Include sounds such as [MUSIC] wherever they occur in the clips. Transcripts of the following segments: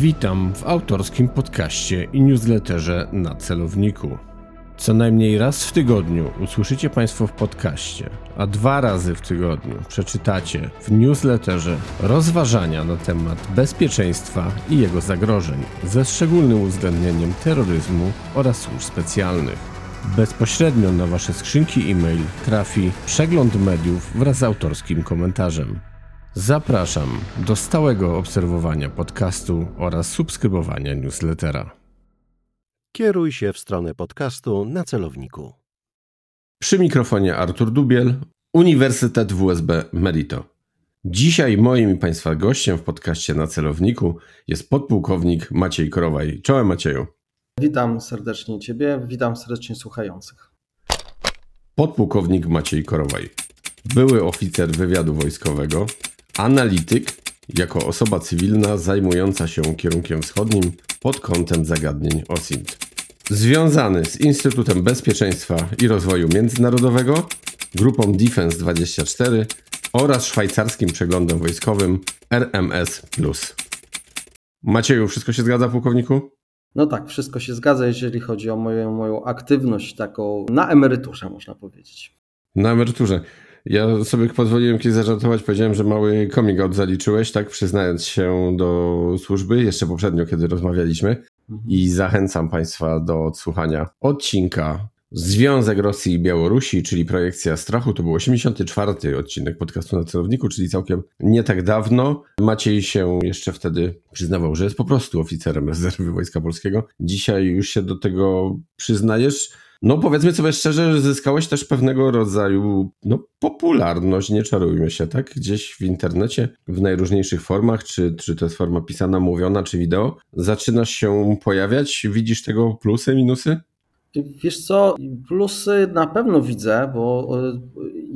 Witam w autorskim podcaście i newsletterze na celowniku. Co najmniej raz w tygodniu usłyszycie Państwo w podcaście, a dwa razy w tygodniu przeczytacie w newsletterze rozważania na temat bezpieczeństwa i jego zagrożeń, ze szczególnym uwzględnieniem terroryzmu oraz służb specjalnych. Bezpośrednio na Wasze skrzynki e-mail trafi przegląd mediów wraz z autorskim komentarzem. Zapraszam do stałego obserwowania podcastu oraz subskrybowania newslettera. Kieruj się w stronę podcastu na celowniku. Przy mikrofonie Artur Dubiel, Uniwersytet WSB Merito. Dzisiaj moim i Państwa gościem w podcaście na celowniku jest podpułkownik Maciej Korowaj. Czołem Macieju. Witam serdecznie Ciebie, witam serdecznie słuchających. Podpułkownik Maciej Korowaj. Były oficer wywiadu wojskowego, analityk, jako osoba cywilna zajmująca się kierunkiem wschodnim pod kątem zagadnień OSINT. Związany z Instytutem Bezpieczeństwa i Rozwoju Międzynarodowego, grupą Defense 24 oraz szwajcarskim przeglądem wojskowym RMS. Macieju, wszystko się zgadza, pułkowniku? No tak, wszystko się zgadza, jeżeli chodzi o moją, moją aktywność taką na emeryturze, można powiedzieć. Na emeryturze. Ja sobie pozwoliłem kiedyś zażartować, powiedziałem, że mały coming out zaliczyłeś, tak, przyznając się do służby, jeszcze poprzednio, kiedy rozmawialiśmy. Mhm. I zachęcam Państwa do odsłuchania odcinka Związek Rosji i Białorusi, czyli projekcja strachu. To był 84. odcinek podcastu na celowniku, czyli całkiem nie tak dawno. Maciej się jeszcze wtedy przyznawał, że jest po prostu oficerem rezerwy Wojska Polskiego. Dzisiaj już się do tego przyznajesz. No powiedzmy sobie szczerze, że zyskałeś też pewnego rodzaju no, popularność, nie czarujmy się, tak? Gdzieś w internecie, w najróżniejszych formach, czy, czy to jest forma pisana, mówiona, czy wideo, zaczynasz się pojawiać, widzisz tego plusy, minusy? Wiesz co, plusy na pewno widzę, bo e,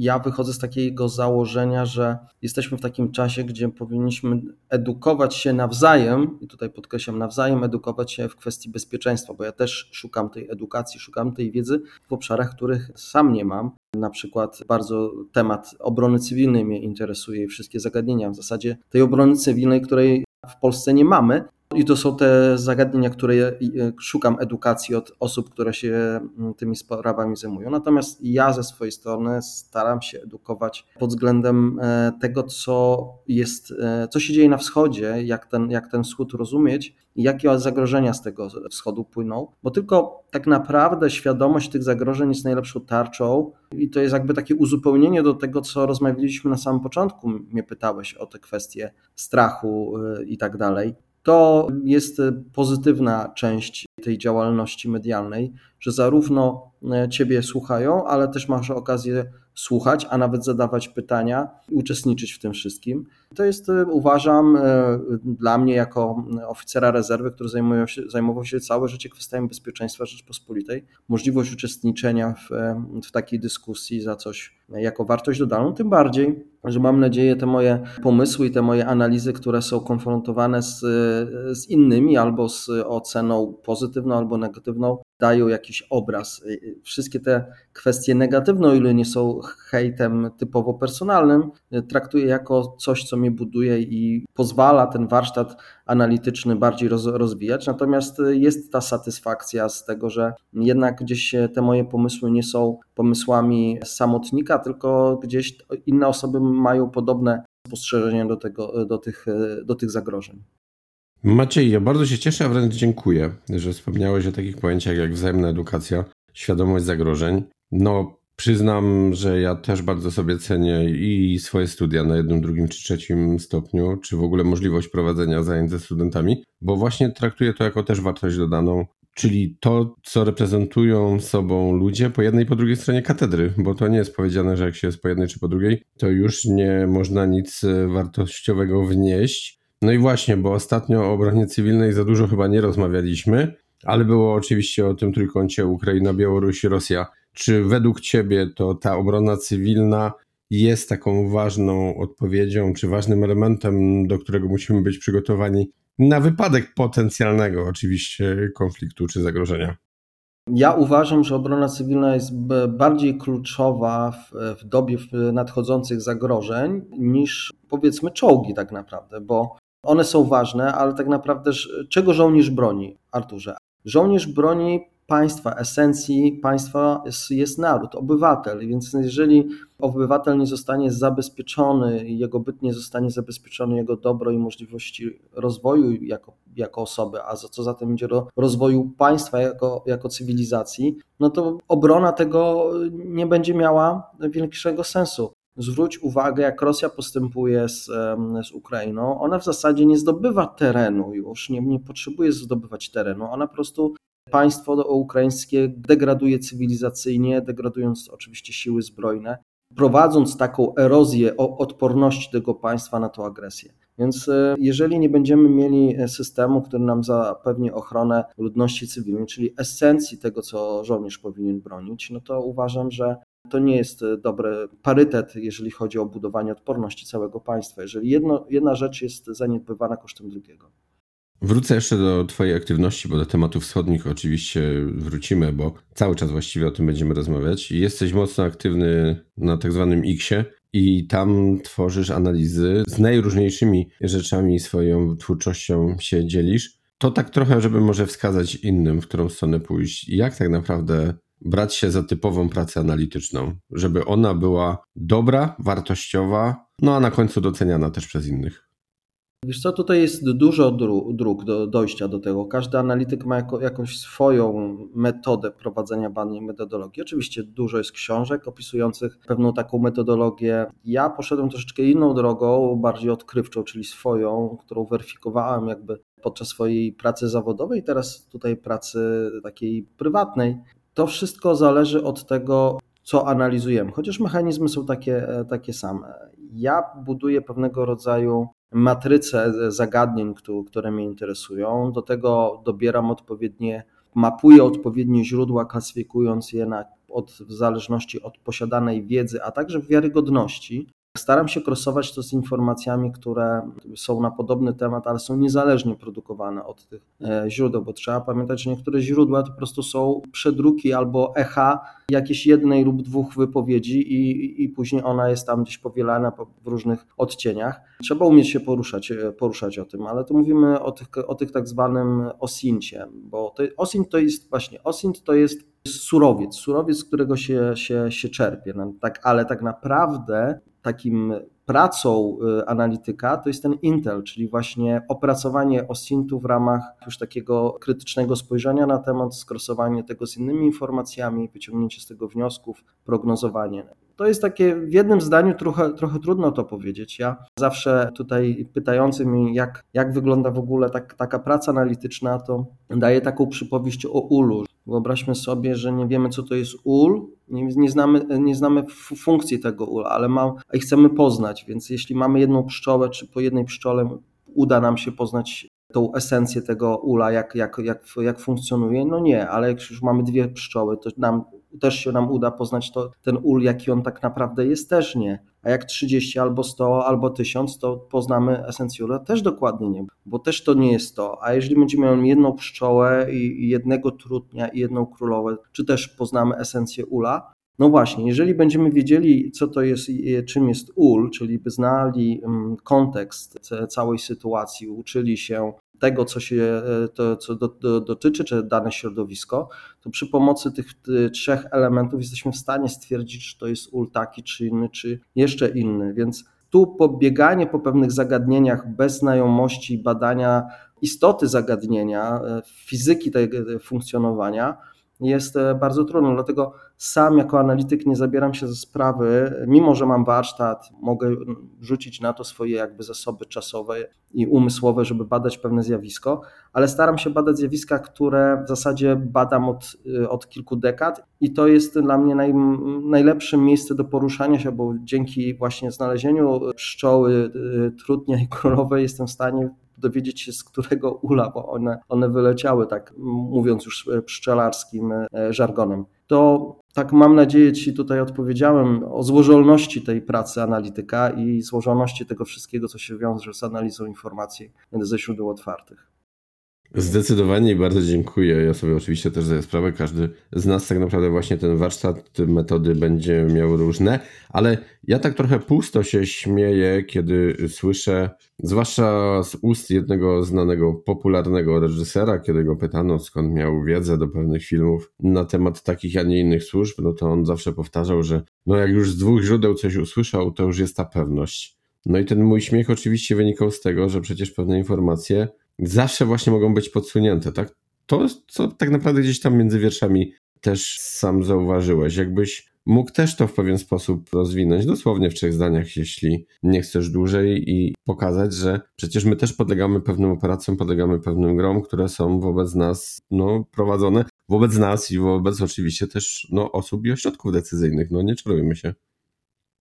ja wychodzę z takiego założenia, że jesteśmy w takim czasie, gdzie powinniśmy edukować się nawzajem, i tutaj podkreślam nawzajem, edukować się w kwestii bezpieczeństwa, bo ja też szukam tej edukacji, szukam tej wiedzy w obszarach, których sam nie mam. Na przykład bardzo temat obrony cywilnej mnie interesuje i wszystkie zagadnienia w zasadzie tej obrony cywilnej, której w Polsce nie mamy, i to są te zagadnienia, które szukam edukacji od osób, które się mm, tymi sprawami zajmują. Natomiast ja ze swojej strony staram się edukować pod względem e, tego, co jest, e, co się dzieje na wschodzie, jak ten, jak ten wschód rozumieć i jakie zagrożenia z tego wschodu płyną, bo tylko tak naprawdę świadomość tych zagrożeń jest najlepszą tarczą i to jest jakby takie uzupełnienie do tego, co rozmawialiśmy na samym początku. Mnie pytałeś o te kwestie strachu e, i tak dalej. To jest pozytywna część tej działalności medialnej, że zarówno e, Ciebie słuchają, ale też masz okazję słuchać, a nawet zadawać pytania i uczestniczyć w tym wszystkim. To jest, e, uważam, e, dla mnie jako oficera rezerwy, który zajmował się, zajmował się całe życie kwestiami bezpieczeństwa Rzeczpospolitej, możliwość uczestniczenia w, w takiej dyskusji za coś jako wartość dodaną, tym bardziej, że mam nadzieję te moje pomysły i te moje analizy, które są konfrontowane z, z innymi albo z oceną pozytywną albo negatywną, dają jakiś obraz. Wszystkie te kwestie negatywne, o ile nie są hejtem typowo personalnym, traktuję jako coś, co mnie buduje i pozwala ten warsztat analityczny bardziej roz, rozwijać. Natomiast jest ta satysfakcja z tego, że jednak gdzieś te moje pomysły nie są pomysłami samotnika, tylko gdzieś inne osoby mają podobne spostrzeżenia do, tego, do, tych, do tych zagrożeń. Maciej, ja bardzo się cieszę, a wręcz dziękuję, że wspomniałeś o takich pojęciach jak wzajemna edukacja, świadomość zagrożeń. No, przyznam, że ja też bardzo sobie cenię i swoje studia na jednym, drugim czy trzecim stopniu, czy w ogóle możliwość prowadzenia zajęć ze studentami, bo właśnie traktuję to jako też wartość dodaną, czyli to, co reprezentują sobą ludzie po jednej i po drugiej stronie katedry, bo to nie jest powiedziane, że jak się jest po jednej czy po drugiej, to już nie można nic wartościowego wnieść no i właśnie, bo ostatnio o obronie cywilnej za dużo chyba nie rozmawialiśmy, ale było oczywiście o tym trójkącie Ukraina, Białoruś, Rosja. Czy według Ciebie to ta obrona cywilna jest taką ważną odpowiedzią, czy ważnym elementem, do którego musimy być przygotowani na wypadek potencjalnego oczywiście konfliktu czy zagrożenia? Ja uważam, że obrona cywilna jest bardziej kluczowa w, w dobie nadchodzących zagrożeń niż powiedzmy czołgi tak naprawdę, bo one są ważne, ale tak naprawdę czego żołnierz broni, Arturze? Żołnierz broni państwa, esencji państwa jest, jest, naród, obywatel, więc jeżeli obywatel nie zostanie zabezpieczony, jego byt nie zostanie zabezpieczony, jego dobro i możliwości rozwoju jako, jako osoby, a za co za tym idzie rozwoju państwa jako, jako cywilizacji, no to obrona tego nie będzie miała większego sensu. Zwróć uwagę, jak Rosja postępuje z, z Ukrainą. Ona w zasadzie nie zdobywa terenu już, nie, nie potrzebuje zdobywać terenu. Ona po prostu państwo ukraińskie degraduje cywilizacyjnie, degradując oczywiście siły zbrojne, prowadząc taką erozję odporności tego państwa na tą agresję. Więc e, jeżeli nie będziemy mieli systemu, który nam zapewni ochronę ludności cywilnej, czyli esencji tego, co żołnierz powinien bronić, no to uważam, że to nie jest dobry parytet, jeżeli chodzi o budowanie odporności całego państwa. Jeżeli jedno, jedna rzecz jest zaniedbywana kosztem drugiego. Wrócę jeszcze do Twojej aktywności, bo do tematów wschodnich oczywiście wrócimy, bo cały czas właściwie o tym będziemy rozmawiać. Jesteś mocno aktywny na tak zwanym X-ie i tam tworzysz analizy z najróżniejszymi rzeczami, swoją twórczością się dzielisz. To tak trochę, żeby może wskazać innym, w którą stronę pójść. Jak tak naprawdę brać się za typową pracę analityczną, żeby ona była dobra, wartościowa, no a na końcu doceniana też przez innych. Wiesz co, tutaj jest dużo dróg do dojścia do tego. Każdy analityk ma jako, jakąś swoją metodę prowadzenia badań metodologii. Oczywiście dużo jest książek opisujących pewną taką metodologię. Ja poszedłem troszeczkę inną drogą, bardziej odkrywczą, czyli swoją, którą weryfikowałem jakby podczas swojej pracy zawodowej, teraz tutaj pracy takiej prywatnej. To wszystko zależy od tego, co analizujemy, chociaż mechanizmy są takie, takie same. Ja buduję pewnego rodzaju matrycę zagadnień, które mnie interesują. Do tego dobieram odpowiednie, mapuję odpowiednie źródła, klasyfikując je na, od, w zależności od posiadanej wiedzy, a także wiarygodności. Staram się krosować to z informacjami, które są na podobny temat, ale są niezależnie produkowane od tych e, źródeł, bo trzeba pamiętać, że niektóre źródła to po prostu są przedruki albo echa jakiejś jednej lub dwóch wypowiedzi i, i później ona jest tam gdzieś powielana w różnych odcieniach. Trzeba umieć się poruszać, e, poruszać o tym, ale tu mówimy o tych, o tych tak zwanym osincie, bo to, osint to jest właśnie, osint to jest surowiec, surowiec, z którego się, się, się czerpie, no, tak, ale tak naprawdę takim pracą y, analityka to jest ten Intel, czyli właśnie opracowanie OSINT-u w ramach już takiego krytycznego spojrzenia na temat, skrosowanie tego z innymi informacjami, wyciągnięcie z tego wniosków, prognozowanie. To jest takie w jednym zdaniu trochę, trochę trudno to powiedzieć. Ja zawsze tutaj pytający mi, jak, jak wygląda w ogóle tak, taka praca analityczna, to daję taką przypowieść o ulu. Wyobraźmy sobie, że nie wiemy, co to jest ul, nie, nie, znamy, nie znamy funkcji tego ula, ale mam, i chcemy poznać, więc jeśli mamy jedną pszczołę, czy po jednej pszczole uda nam się poznać tą esencję tego ula, jak, jak, jak, jak funkcjonuje, no nie, ale jak już mamy dwie pszczoły, to nam też się nam uda poznać to, ten ul, jaki on tak naprawdę jest, też nie. A jak 30 albo 100 albo 1000, to poznamy esencję ula też dokładnie nie, bo też to nie jest to. A jeżeli będziemy mieli jedną pszczołę i jednego trutnia i jedną królowę, czy też poznamy esencję ula, no właśnie, jeżeli będziemy wiedzieli, co to jest, czym jest ul, czyli by znali mm, kontekst całej sytuacji, uczyli się tego, co się e, to, co do, do, dotyczy, czy dane środowisko, to przy pomocy tych trzech elementów jesteśmy w stanie stwierdzić, czy to jest ul taki, czy inny, czy jeszcze inny. Więc tu pobieganie po pewnych zagadnieniach bez znajomości badania istoty zagadnienia, e, fizyki tego funkcjonowania, jest e, bardzo trudno. Dlatego sam jako analityk nie zabieram się ze sprawy, mimo że mam warsztat, mogę rzucić na to swoje jakby zasoby czasowe i umysłowe, żeby badać pewne zjawisko, ale staram się badać zjawiska, które w zasadzie badam od, e, od kilku dekad i to jest dla mnie naj, najlepsze miejsce do poruszania się, bo dzięki właśnie znalezieniu pszczoły, e, trutnia [LAUGHS] i królowej jestem w stanie dowiedzieć się z którego ula, bo one, one wyleciały, tak mówiąc już e, pszczelarskim e, żargonem. To tak mam nadzieję Ci tutaj odpowiedziałem o złożoności tej pracy analityka i złożoności tego wszystkiego, co się wiąże z analizą informacji ze źródeł otwartych. Zdecydowanie i bardzo dziękuję. Ja sobie oczywiście też zdaję sprawę, każdy z nas tak naprawdę właśnie ten warsztat, metody będzie miał różne, ale ja tak trochę pusto się śmieję, kiedy słyszę, zwłaszcza z ust jednego znanego, popularnego reżysera, kiedy go pytano, skąd miał wiedzę do pewnych filmów na temat takich, a nie innych służb, no to on zawsze powtarzał, że no jak już z dwóch źródeł coś usłyszał, to już jest ta pewność. No i ten mój śmiech oczywiście wynikał z tego, że przecież pewne informacje zawsze właśnie mogą być podsunięte, tak? To, co tak naprawdę gdzieś tam między wierszami też sam zauważyłeś. Jakbyś mógł też to w pewien sposób rozwinąć, dosłownie w trzech zdaniach, jeśli nie chcesz dłużej i pokazać, że przecież my też podlegamy pewnym operacjom, podlegamy pewnym grom, które są wobec nas no, prowadzone, wobec nas i wobec oczywiście też no, osób i ośrodków decyzyjnych. No nie czarujmy się.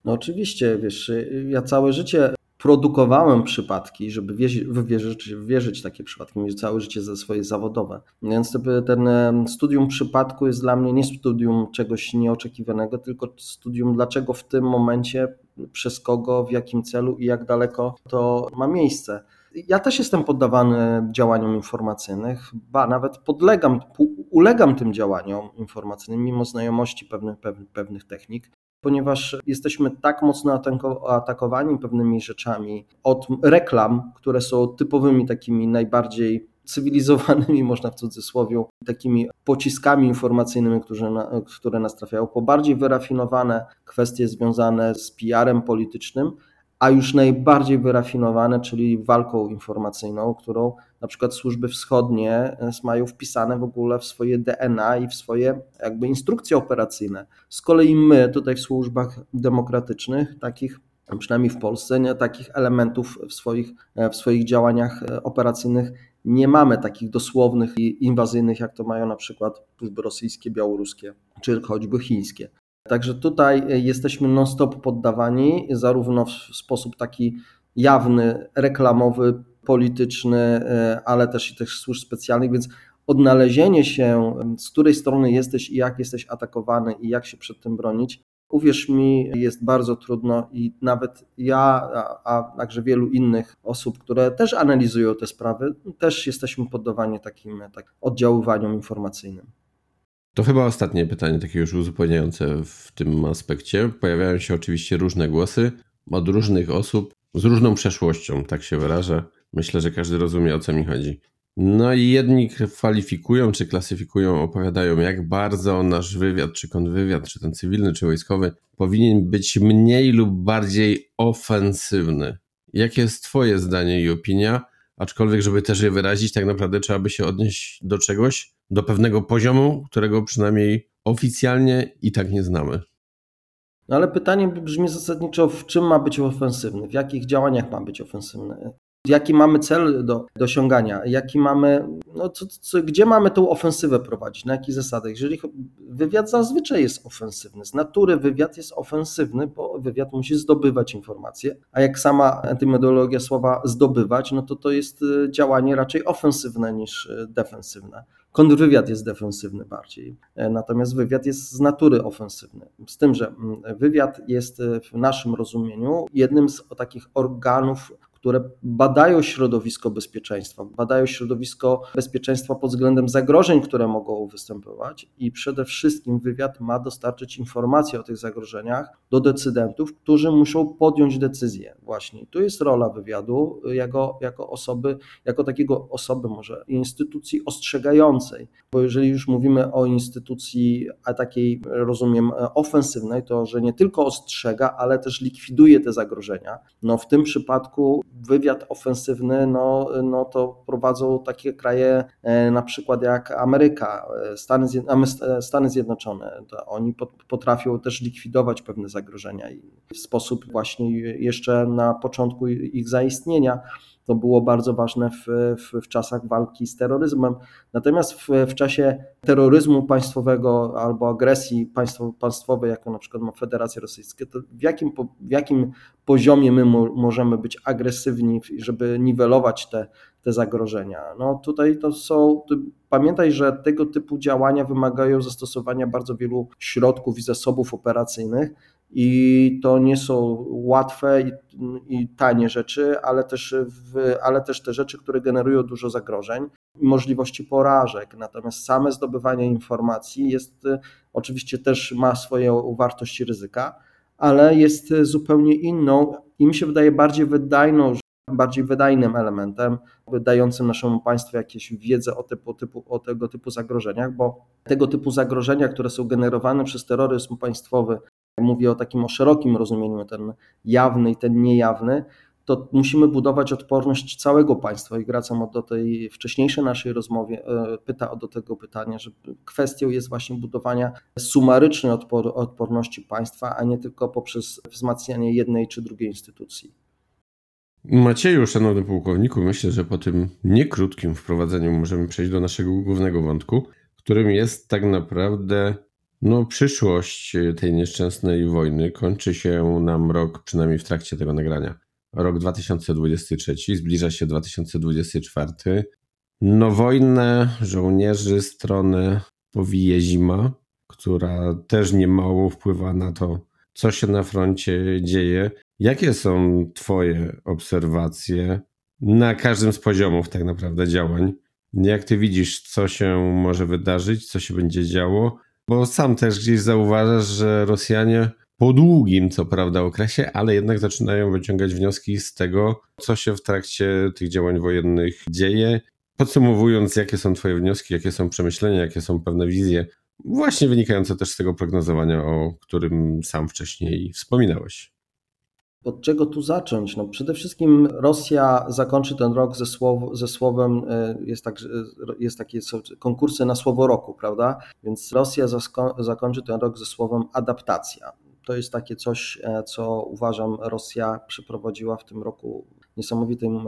No oczywiście, wiesz, ja całe życie produkowałem przypadki, żeby wierzyć, wierzyć takie przypadki, mieć całe życie ze swoje zawodowe. Więc ten studium przypadku jest dla mnie nie studium czegoś nieoczekiwanego, tylko studium dlaczego w tym momencie, przez kogo, w jakim celu i jak daleko to ma miejsce. Ja też jestem poddawany działaniom informacyjnych, ba nawet podlegam, ulegam tym działaniom informacyjnym, mimo znajomości pewnych, pewnych, pewnych technik ponieważ jesteśmy tak mocno atakowani pewnymi rzeczami od reklam, które są typowymi takimi najbardziej cywilizowanymi, [LAUGHS] można w cudzysłowie, takimi pociskami informacyjnymi, które, które nas trafiają, po bardziej wyrafinowane kwestie związane z PR-em politycznym, a już najbardziej wyrafinowane, czyli walką informacyjną, którą na przykład służby wschodnie e, mają wpisane w ogóle w swoje DNA i w swoje jakby instrukcje operacyjne. Z kolei my tutaj w służbach demokratycznych takich przynajmniej w Polsce, nie, takich elementów w swoich, e, w swoich działaniach e, operacyjnych nie mamy takich dosłownych i inwazyjnych, jak to mają na przykład służby rosyjskie, białoruskie czy choćby chińskie. Także tutaj e, jesteśmy non-stop poddawani, zarówno w sposób taki jawny, reklamowy, polityczny, e, ale też i tych służb specjalnych, więc odnalezienie się, z której strony jesteś i jak jesteś atakowany i jak się przed tym bronić, uwierz mi, jest bardzo trudno i nawet ja, a, a także wielu innych osób, które też analizują te sprawy, też jesteśmy poddawani takim tak, oddziaływaniom informacyjnym. To chyba ostatnie pytanie, takie już uzupełniające w tym aspekcie. Pojawiają się oczywiście różne głosy od różnych osób z różną przeszłością, tak się wyrażę. Myślę, że każdy rozumie o co mi chodzi. No i jedni kwalifikują czy klasyfikują, opowiadają, jak bardzo nasz wywiad, czy kontrwywiad, czy ten cywilny, czy wojskowy powinien być mniej lub bardziej ofensywny. Jakie jest Twoje zdanie i opinia? Aczkolwiek, żeby też je wyrazić, tak naprawdę trzeba by się odnieść do czegoś, do pewnego poziomu, którego przynajmniej oficjalnie i tak nie znamy. No ale pytanie brzmi zasadniczo, w czym ma być ofensywny, w jakich działaniach ma być ofensywny. Jaki mamy cel do, do osiągania? Jaki mamy, no co, co, gdzie mamy tą ofensywę prowadzić? Na jakich zasadach? Jeżeli wywiad zazwyczaj jest ofensywny, z natury wywiad jest ofensywny, bo wywiad musi zdobywać informacje, a jak sama etymologia słowa zdobywać, no to to jest y, działanie raczej ofensywne niż y, defensywne. Kontrwywiad jest defensywny bardziej, e, natomiast wywiad jest z natury ofensywny. Z tym, że mm, wywiad jest y, w naszym rozumieniu jednym z takich organów które badają środowisko bezpieczeństwa, badają środowisko bezpieczeństwa pod względem zagrożeń, które mogą występować i przede wszystkim wywiad ma dostarczyć informacje o tych zagrożeniach do decydentów, którzy muszą podjąć decyzję. Właśnie tu jest rola wywiadu jako, jako osoby, jako takiego osoby może instytucji ostrzegającej, bo jeżeli już mówimy o instytucji a takiej, rozumiem, ofensywnej, to że nie tylko ostrzega, ale też likwiduje te zagrożenia. No w tym przypadku wywiad ofensywny, no, no to prowadzą takie kraje e, na przykład jak Ameryka, e, Stany, e, Stany Zjednoczone. To oni potrafią też likwidować pewne zagrożenia i w sposób właśnie jeszcze na początku ich zaistnienia to było bardzo ważne w, w, w czasach walki z terroryzmem. Natomiast w, w, czasie terroryzmu państwowego albo agresji państwo, państwowej, jako na przykład ma Federacja Rosyjska, to w jakim, w jakim poziomie my mo, możemy być agresywni, żeby niwelować te, te zagrożenia? No tutaj to są, pamiętaj, że tego typu działania wymagają zastosowania bardzo wielu środków i zasobów operacyjnych, i to nie są łatwe i, i tanie rzeczy, ale też, w, ale też te rzeczy, które generują dużo zagrożeń i możliwości porażek. Natomiast same zdobywanie informacji jest oczywiście też ma swoją wartość ryzyka, ale jest zupełnie inną i mi się wydaje bardziej wydajną, bardziej wydajnym elementem, dającym naszemu państwu jakieś wiedzę o, typu, typu, o tego typu zagrożeniach, bo tego typu zagrożenia, które są generowane przez terroryzm państwowy, mówię o takim o szerokim rozumieniu, ten jawny i ten niejawny, to musimy budować odporność całego państwa i wracam do tej wcześniejszej naszej rozmowie, e, pyta do tego pytania, że kwestią jest właśnie budowania sumarycznej odpor, odporności państwa, a nie tylko poprzez wzmacnianie jednej czy drugiej instytucji. Macieju, szanowny pułkowniku, myślę, że po tym niekrótkim wprowadzeniu możemy przejść do naszego głównego wątku, którym jest tak naprawdę no, przyszłość tej nieszczęsnej wojny. Kończy się nam rok, przynajmniej w trakcie tego nagrania. Rok 2023, zbliża się 2024. No, wojnę żołnierzy strony powije zima, która też niemało wpływa na to, co się na froncie dzieje. Jakie są Twoje obserwacje na każdym z poziomów, tak naprawdę, działań? Jak Ty widzisz, co się może wydarzyć, co się będzie działo? Bo sam też gdzieś zauważasz, że Rosjanie po długim, co prawda, okresie, ale jednak zaczynają wyciągać wnioski z tego, co się w trakcie tych działań wojennych dzieje. Podsumowując, jakie są Twoje wnioski, jakie są przemyślenia, jakie są pewne wizje, właśnie wynikające też z tego prognozowania, o którym sam wcześniej wspominałeś. Od czego tu zacząć? No przede wszystkim Rosja zakończy ten rok ze, słow, ze słowem, e, jest, tak, jest takie konkursy na słowo roku, prawda? Więc Rosja zakończy ten rok ze słowem adaptacja. To jest takie coś, e, co uważam Rosja przeprowadziła w tym roku niesamowitym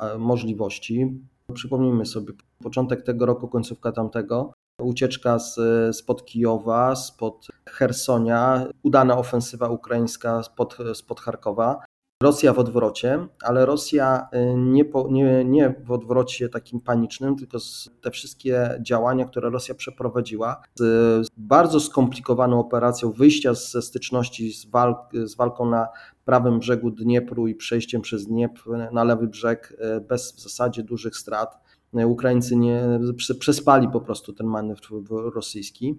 e, możliwości. Przypomnijmy sobie, początek tego roku, końcówka tamtego, ucieczka z, spod Kijowa, spod Hersonia, udana ofensywa ukraińska spod, spod Charkowa. Rosja w odwrocie, ale Rosja y, nie, po, nie, nie w odwrocie takim panicznym, tylko te wszystkie działania, które Rosja przeprowadziła, z bardzo skomplikowaną operacją wyjścia ze styczności z, walk, z walką na prawym brzegu Dniepru i przejściem przez Dniepr na lewy brzeg y, bez w zasadzie dużych strat Ukraińcy nie przespali po prostu ten manewr rosyjski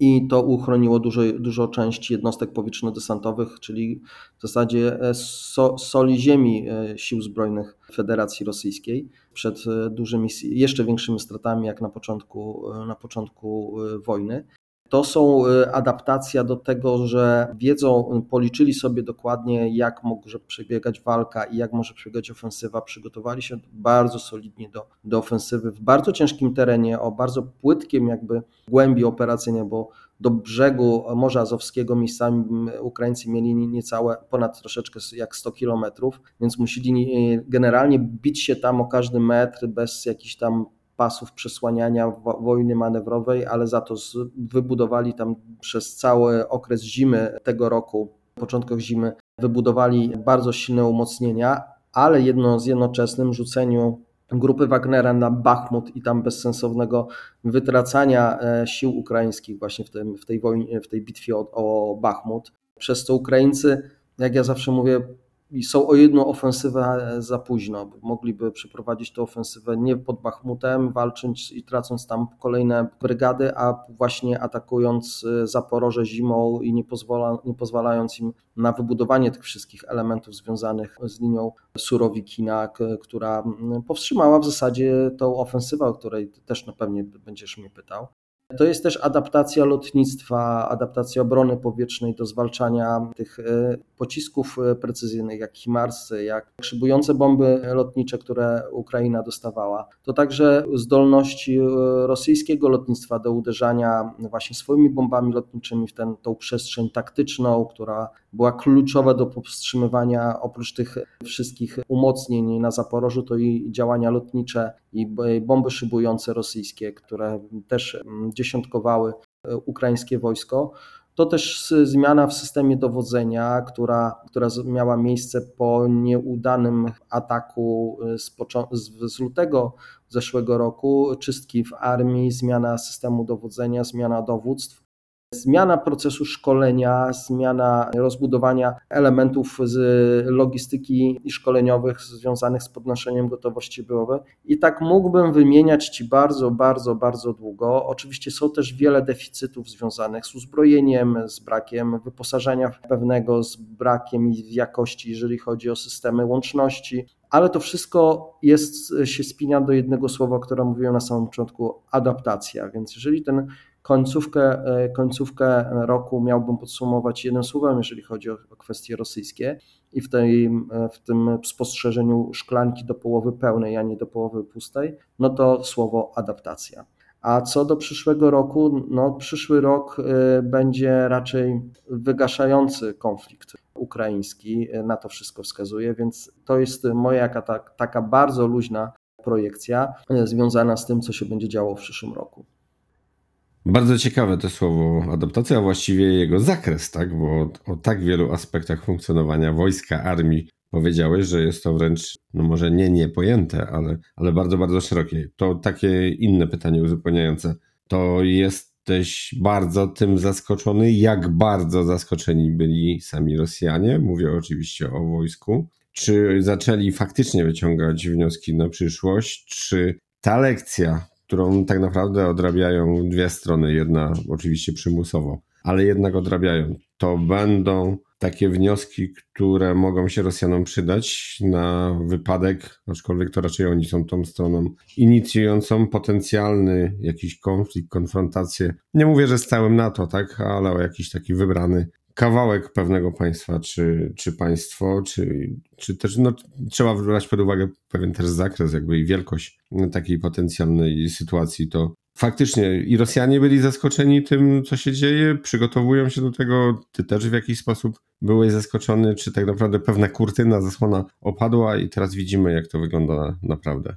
i to uchroniło dużo, dużo części jednostek powietrzno-desantowych, czyli w zasadzie e, so, soli ziemi e, sił zbrojnych Federacji Rosyjskiej przed e, dużymi, jeszcze większymi stratami jak na początku, na początku wojny. To są y, adaptacja do tego, że wiedzą, policzyli sobie dokładnie, jak może przebiegać walka i jak może przebiegać ofensywa. Przygotowali się bardzo solidnie do, do ofensywy w bardzo ciężkim terenie, o bardzo płytkim jakby głębi operacyjnej, bo do brzegu Morza Azowskiego miejscami Ukraińcy mieli niecałe, ponad troszeczkę jak 100 kilometrów, więc musieli generalnie bić się tam o każdy metr bez jakichś tam pasów przesłaniania wojny manewrowej, ale za to wybudowali tam przez cały okres zimy tego roku, początkach zimy, wybudowali bardzo silne umocnienia, ale jedno z jednoczesnym rzuceniu grupy Wagnera na Bachmut i tam bezsensownego wytracania e, sił ukraińskich właśnie w, tym, w tej wojnie, w tej bitwie o, o Bachmut. Przez to Ukraińcy, jak ja zawsze mówię, i są o jedną ofensywę za późno. Mogliby przeprowadzić tę ofensywę nie pod Bachmutem, walcząc i tracąc tam kolejne brygady, a właśnie atakując y, Zaporoże zimą i nie, pozwala, nie pozwalając im na wybudowanie tych wszystkich elementów związanych z linią Surowikina, która mm, powstrzymała w zasadzie tą ofensywę, o której też na pewno będziesz mnie pytał. To jest też adaptacja lotnictwa, adaptacja obrony powietrznej do zwalczania tych e, pocisków e, precyzyjnych, jak Himarsy, jak szybujące bomby lotnicze, które Ukraina dostawała. To także zdolności e, rosyjskiego lotnictwa do uderzania właśnie swoimi bombami lotniczymi w tę tą przestrzeń taktyczną, która była kluczowa do powstrzymywania oprócz tych wszystkich umocnień na Zaporożu, to i działania lotnicze i bomby szybujące rosyjskie, które też mm, dziesiątkowały e, ukraińskie wojsko. To też zmiana w systemie dowodzenia, która, która miała miejsce po nieudanym ataku e, z, z lutego zeszłego roku, czystki w armii, zmiana systemu dowodzenia, zmiana dowództw zmiana procesu szkolenia, zmiana rozbudowania elementów z logistyki i szkoleniowych związanych z podnoszeniem gotowości bojowej. I tak mógłbym wymieniać Ci bardzo, bardzo, bardzo długo. Oczywiście są też wiele deficytów związanych z uzbrojeniem, z brakiem wyposażenia pewnego, z brakiem jakości, jeżeli chodzi o systemy łączności, ale to wszystko jest, się spina do jednego słowa, które mówiłem na samym początku adaptacja. Więc jeżeli ten końcówkę, końcówkę roku miałbym podsumować jednym słowem, jeżeli chodzi o, o kwestie rosyjskie i w, tej, w tym spostrzeżeniu szklanki do połowy pełnej, a nie do połowy pustej, no to słowo adaptacja. A co do przyszłego roku, no przyszły rok będzie raczej wygaszający konflikt ukraiński, na to wszystko wskazuje, więc to jest moja taka, taka bardzo luźna projekcja związana z tym, co się będzie działo w przyszłym roku. Bardzo ciekawe to słowo adaptacja, a właściwie jego zakres, tak? Bo o, tak wielu aspektach funkcjonowania wojska, armii powiedziałeś, że jest to wręcz, no może nie niepojęte, ale, ale bardzo, bardzo szerokie. To takie inne pytanie uzupełniające. To jesteś bardzo tym zaskoczony, jak bardzo zaskoczeni byli sami Rosjanie? Mówię oczywiście o wojsku. Czy zaczęli faktycznie wyciągać wnioski na przyszłość? Czy ta lekcja, którą tak naprawdę odrabiają dwie strony, jedna oczywiście przymusowo, ale jednak odrabiają, to będą takie wnioski, które mogą się Rosjanom przydać na wypadek, aczkolwiek to raczej oni są tą stroną inicjującą potencjalny jakiś konflikt, konfrontację. Nie mówię, że z całym NATO, tak, ale o jakiś taki wybrany kawałek pewnego państwa, czy, czy państwo, czy, czy też no, trzeba brać pod uwagę pewien też zakres jakby i wielkość takiej potencjalnej sytuacji, to faktycznie i Rosjanie byli zaskoczeni tym, co się dzieje, przygotowują się do tego, ty też w jakiś sposób byłeś zaskoczony, czy tak naprawdę pewna kurtyna, zasłona opadła i teraz widzimy, jak to wygląda naprawdę.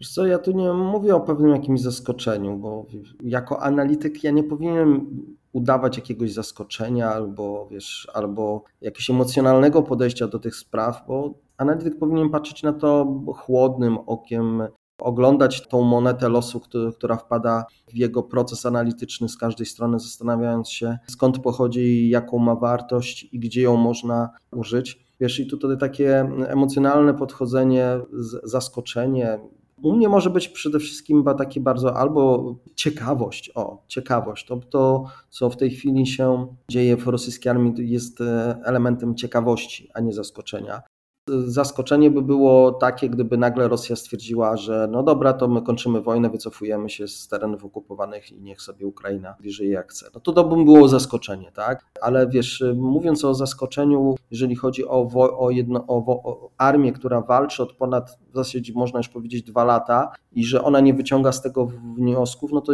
Wiesz co, ja tu nie mówię o pewnym jakimś zaskoczeniu, bo jako analityk ja nie powinienem udawać jakiegoś zaskoczenia albo, wiesz, albo jakiegoś emocjonalnego podejścia do tych spraw, bo analityk powinien patrzeć na to chłodnym okiem, oglądać tą monetę losu, która wpada w jego proces analityczny z każdej strony, zastanawiając się skąd pochodzi, jaką ma wartość i gdzie ją można użyć. Wiesz, i tutaj takie emocjonalne podchodzenie, zaskoczenie, u mnie może być przede wszystkim takie bardzo albo ciekawość, o, ciekawość. To, to, co w tej chwili się dzieje w rosyjskiej armii, jest elementem ciekawości, a nie zaskoczenia. Zaskoczenie by było takie, gdyby nagle Rosja stwierdziła, że no dobra, to my kończymy wojnę, wycofujemy się z terenów okupowanych i niech sobie Ukraina żyje jak chce. No to to by było zaskoczenie, tak? Ale wiesz, mówiąc o zaskoczeniu, jeżeli chodzi o, o, jedno, o, o armię, która walczy od ponad, w zasadzie można już powiedzieć, dwa lata i że ona nie wyciąga z tego wniosków, no to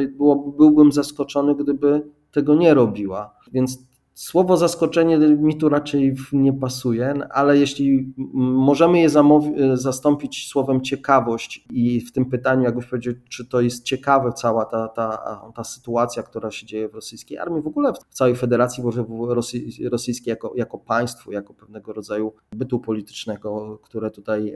byłbym zaskoczony, gdyby tego nie robiła. Więc Słowo zaskoczenie mi tu raczej nie pasuje, ale jeśli możemy je zastąpić słowem ciekawość i w tym pytaniu, jakbyś powiedział, czy to jest ciekawe cała ta, ta, ta sytuacja, która się dzieje w rosyjskiej armii, w ogóle w całej federacji rosyjskiej jako, jako państwu, jako pewnego rodzaju bytu politycznego, które tutaj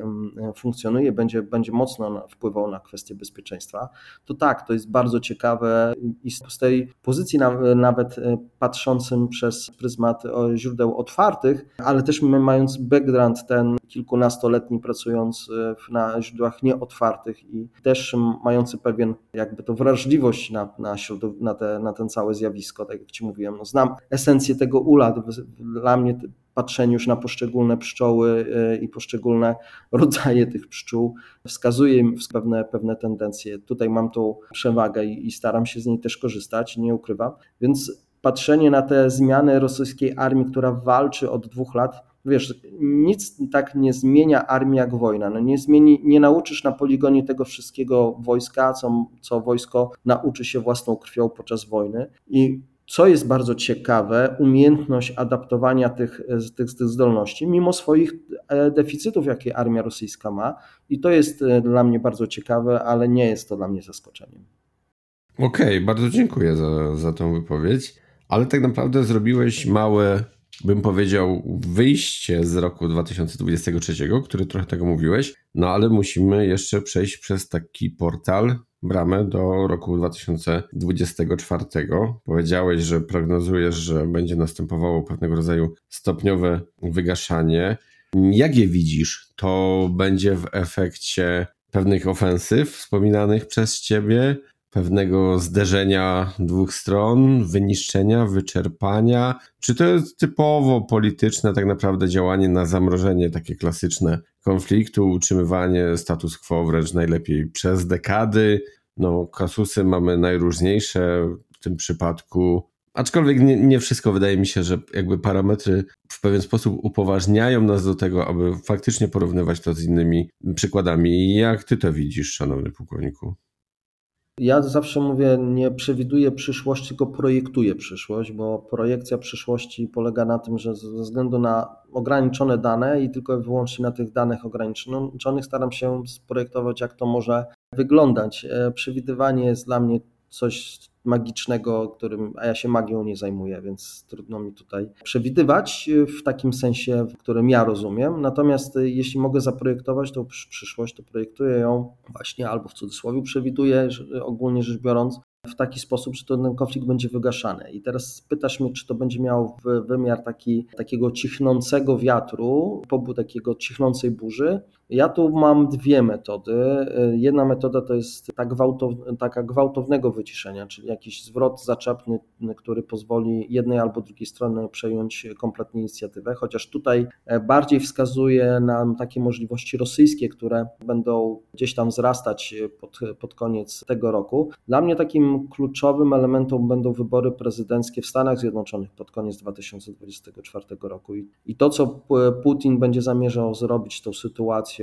funkcjonuje, będzie, będzie mocno wpływał na kwestie bezpieczeństwa, to tak, to jest bardzo ciekawe i z tej pozycji nawet e, patrzącym przez przez pryzmat źródeł otwartych, ale też mając background ten kilkunastoletni pracując e, na źródłach nieotwartych i też mający pewien jakby to wrażliwość na, na, na, te, na ten całe zjawisko, tak jak Ci mówiłem, no znam esencję tego ula, dla mnie patrzenie już na poszczególne pszczoły e, i poszczególne [LAUGHS] rodzaje tych pszczół wskazuje pewne, pewne tendencje. Tutaj mam tą przewagę i, i staram się z niej też korzystać, nie ukrywam. Więc patrzenie na te zmiany rosyjskiej armii, która walczy od dwóch lat, wiesz, nic tak nie zmienia armii jak wojna. No nie, zmieni, nie nauczysz na poligonie tego wszystkiego wojska, co, co wojsko nauczy się własną krwią podczas wojny. I co jest bardzo ciekawe, umiejętność adaptowania tych, tych, tych zdolności, mimo swoich e, deficytów, jakie armia rosyjska ma. I to jest e, dla mnie bardzo ciekawe, ale nie jest to dla mnie zaskoczeniem. Okej, okay, bardzo dziękuję za, za tą wypowiedź ale tak naprawdę zrobiłeś małe, bym powiedział, wyjście z roku 2023, który trochę tego mówiłeś, no ale musimy jeszcze przejść przez taki portal bramę do roku 2024. Powiedziałeś, że prognozujesz, że będzie następowało pewnego rodzaju stopniowe wygaszanie. Jak je widzisz? To będzie w efekcie pewnych ofensyw wspominanych przez ciebie, pewnego zderzenia dwóch stron, wyniszczenia, wyczerpania? Czy to jest typowo polityczne, tak naprawdę działanie na zamrożenie, takie klasyczne konfliktu, utrzymywanie status quo wręcz najlepiej przez dekady? No, kasusy mamy najróżniejsze w tym przypadku. Aczkolwiek nie, nie, wszystko wydaje mi się, że jakby parametry w pewien sposób upoważniają nas do tego, aby faktycznie porównywać to z innymi przykładami. Jak ty to widzisz, szanowny pułkowniku? Ja zawsze mówię, nie przewiduję przyszłości, tylko projektuję przyszłość, bo projekcja przyszłości polega na tym, że ze względu na ograniczone dane i tylko i wyłącznie na tych danych ograniczonych staram się sprojektować, jak to może wyglądać. Przewidywanie jest dla mnie coś magicznego, którym, a ja się magią nie zajmuję, więc trudno mi tutaj przewidywać w takim sensie, w którym ja rozumiem. Natomiast jeśli mogę zaprojektować tą przyszłość, to projektuję ją właśnie albo w cudzysłowie przewiduję, ogólnie rzecz biorąc, w taki sposób, że ten konflikt będzie wygaszany. I teraz pytasz mnie, czy to będzie miało wymiar taki, takiego cichnącego wiatru, pobu takiego cichnącej burzy. Ja tu mam dwie metody. Jedna metoda to jest tak gwałtow, taka gwałtownego wyciszenia, czyli jakiś zwrot zaczepny, który pozwoli jednej albo drugiej stronie przejąć kompletnie inicjatywę, chociaż tutaj bardziej wskazuje nam takie możliwości rosyjskie, które będą gdzieś tam wzrastać pod, pod koniec tego roku. Dla mnie takim kluczowym elementem będą wybory prezydenckie w Stanach Zjednoczonych pod koniec 2024 roku. I, i to, co Putin będzie zamierzał zrobić tą sytuacją,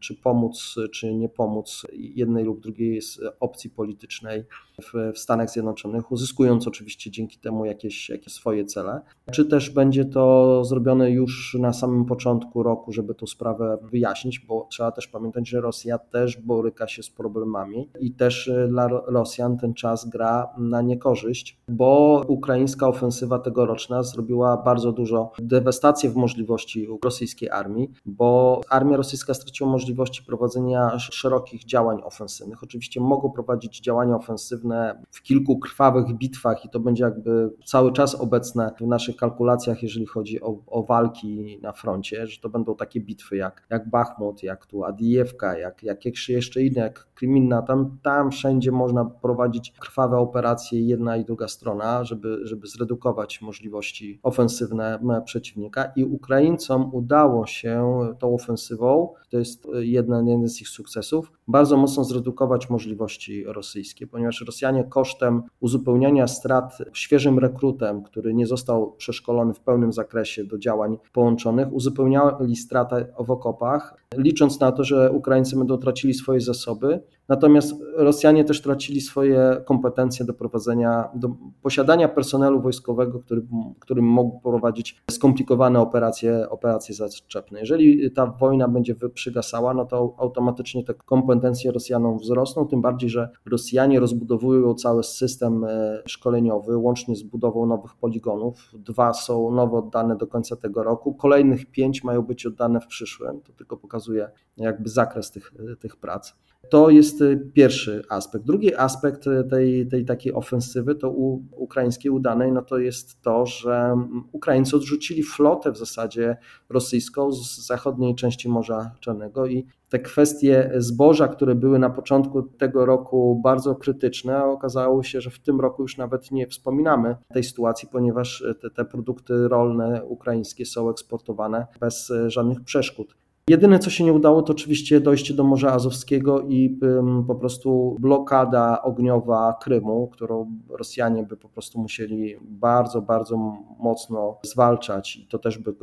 czy pomóc, czy nie pomóc jednej lub drugiej opcji politycznej w, w Stanach Zjednoczonych, uzyskując oczywiście dzięki temu jakieś, jakieś swoje cele. Czy też będzie to zrobione już na samym początku roku, żeby tę sprawę wyjaśnić, bo trzeba też pamiętać, że Rosja też boryka się z problemami i też dla Rosjan ten czas gra na niekorzyść, bo ukraińska ofensywa tegoroczna zrobiła bardzo dużo dewastacji w możliwości rosyjskiej armii, bo armia rosyjska straciła możliwości prowadzenia szerokich działań ofensywnych. Oczywiście mogą prowadzić działania ofensywne w kilku krwawych bitwach i to będzie jakby cały czas obecne w naszych kalkulacjach, jeżeli chodzi o, o walki na froncie, że to będą takie bitwy jak, jak Bachmut, jak tu Adijewka, jak, jak jeszcze inne, jak Kryminna, tam, tam wszędzie można prowadzić krwawe operacje jedna i druga strona, żeby, żeby zredukować możliwości ofensywne przeciwnika. I Ukraińcom udało się tą ofensywą, to jest jeden, jeden z ich sukcesów, bardzo mocno zredukować możliwości rosyjskie, ponieważ Rosjanie kosztem uzupełniania strat świeżym rekrutem, który nie został przeszkolony w pełnym zakresie do działań połączonych, uzupełniali stratę w okopach, licząc na to, że Ukraińcy będą tracili swoje zasoby, Natomiast Rosjanie też tracili swoje kompetencje do prowadzenia, do posiadania personelu wojskowego, który, którym mógł prowadzić skomplikowane operacje, operacje zaczepne. Jeżeli ta wojna będzie przygasała, no to automatycznie te kompetencje Rosjanom wzrosną, tym bardziej, że Rosjanie rozbudowują cały system e, szkoleniowy, łącznie z budową nowych poligonów. Dwa są nowo oddane do końca tego roku, kolejnych pięć mają być oddane w przyszłym. To tylko pokazuje jakby zakres tych, tych prac. To jest y, pierwszy aspekt. Drugi aspekt y, tej, tej takiej ofensywy, to u ukraińskiej udanej, no to jest to, że mm, Ukraińcy odrzucili flotę w zasadzie rosyjską z zachodniej części Morza Czarnego i te kwestie zboża, które były na początku tego roku bardzo krytyczne, okazało się, że w tym roku już nawet nie wspominamy tej sytuacji, ponieważ te, te produkty rolne ukraińskie są eksportowane bez y, żadnych przeszkód. Jedyne, co się nie udało, to oczywiście dojście do Morza Azowskiego i po prostu blokada ogniowa Krymu, którą Rosjanie by po prostu musieli bardzo, bardzo mocno zwalczać i to też by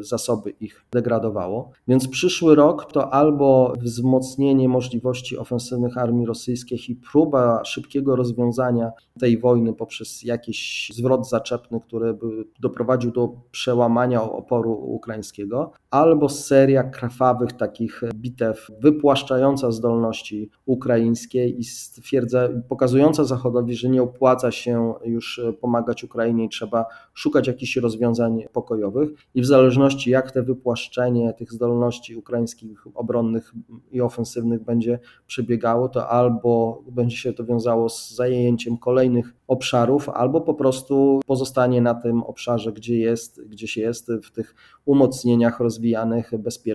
zasoby ich degradowało. Więc przyszły rok to albo wzmocnienie możliwości ofensywnych armii rosyjskich i próba szybkiego rozwiązania tej wojny poprzez jakiś zwrot zaczepny, który by doprowadził do przełamania oporu ukraińskiego, albo seria krwawych takich bitew, wypłaszczająca zdolności ukraińskie i stwierdza, pokazująca Zachodowi, że nie opłaca się już pomagać Ukrainie i trzeba szukać jakichś rozwiązań pokojowych. I w zależności jak te wypłaszczenie tych zdolności ukraińskich obronnych i ofensywnych będzie przebiegało, to albo będzie się to wiązało z zajęciem kolejnych obszarów, albo po prostu pozostanie na tym obszarze, gdzie jest, gdzie się jest, w tych umocnieniach rozwijanych,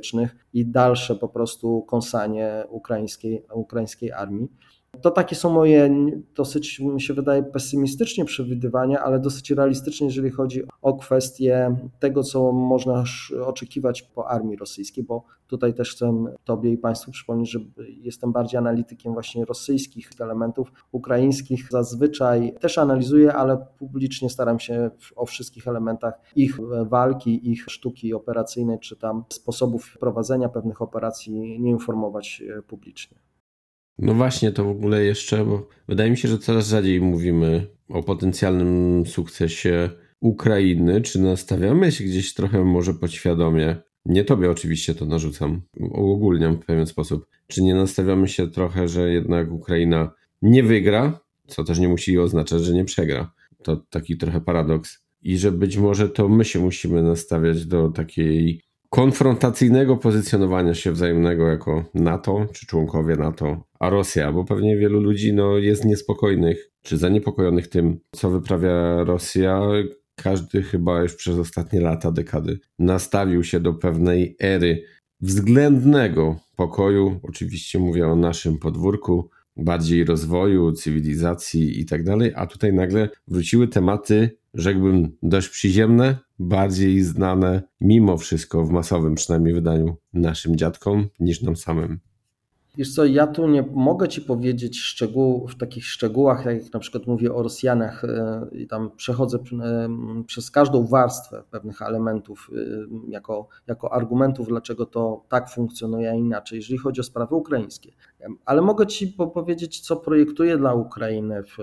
bezpiecznych i dalsze po prostu kąsanie ukraińskiej, ukraińskiej armii. To takie są moje dosyć, mi się wydaje, pesymistycznie przewidywania, ale dosyć realistyczne, jeżeli chodzi o kwestię tego, co można oczekiwać po armii rosyjskiej, bo tutaj też chcę Tobie i Państwu przypomnieć, że jestem bardziej analitykiem właśnie rosyjskich elementów, ukraińskich zazwyczaj też analizuję, ale publicznie staram się o wszystkich elementach ich walki, ich sztuki operacyjnej, czy tam sposobów prowadzenia pewnych operacji nie informować publicznie. No właśnie, to w ogóle jeszcze, bo wydaje mi się, że coraz rzadziej mówimy o potencjalnym sukcesie Ukrainy. Czy nastawiamy się gdzieś trochę może podświadomie? Nie tobie oczywiście to narzucam, uogólniam w pewien sposób. Czy nie nastawiamy się trochę, że jednak Ukraina nie wygra, co też nie musi oznaczać, że nie przegra? To taki trochę paradoks. I że być może to my się musimy nastawiać do takiej konfrontacyjnego pozycjonowania się wzajemnego jako NATO czy członkowie NATO, a Rosja, bo pewnie wielu ludzi no, jest niespokojnych czy zaniepokojonych tym, co wyprawia Rosja. Każdy chyba już przez ostatnie lata, dekady nastawił się do pewnej ery względnego pokoju. Oczywiście mówię o naszym podwórku, bardziej rozwoju, cywilizacji i tak dalej, a tutaj nagle wróciły tematy, rzekłbym, dość przyziemne, bardziej znane mimo wszystko w masowym przynajmniej wydaniu naszym dziadkom niż nam samym. Wiesz co, ja tu nie mogę Ci powiedzieć w takich szczegółach, jak na przykład mówię o Rosjanach e, i tam przechodzę e, przez każdą warstwę pewnych elementów e, jako, jako argumentów, dlaczego to tak funkcjonuje, a inaczej, jeżeli chodzi o sprawy ukraińskie. Ale mogę Ci powiedzieć, co projektuję dla Ukrainy w,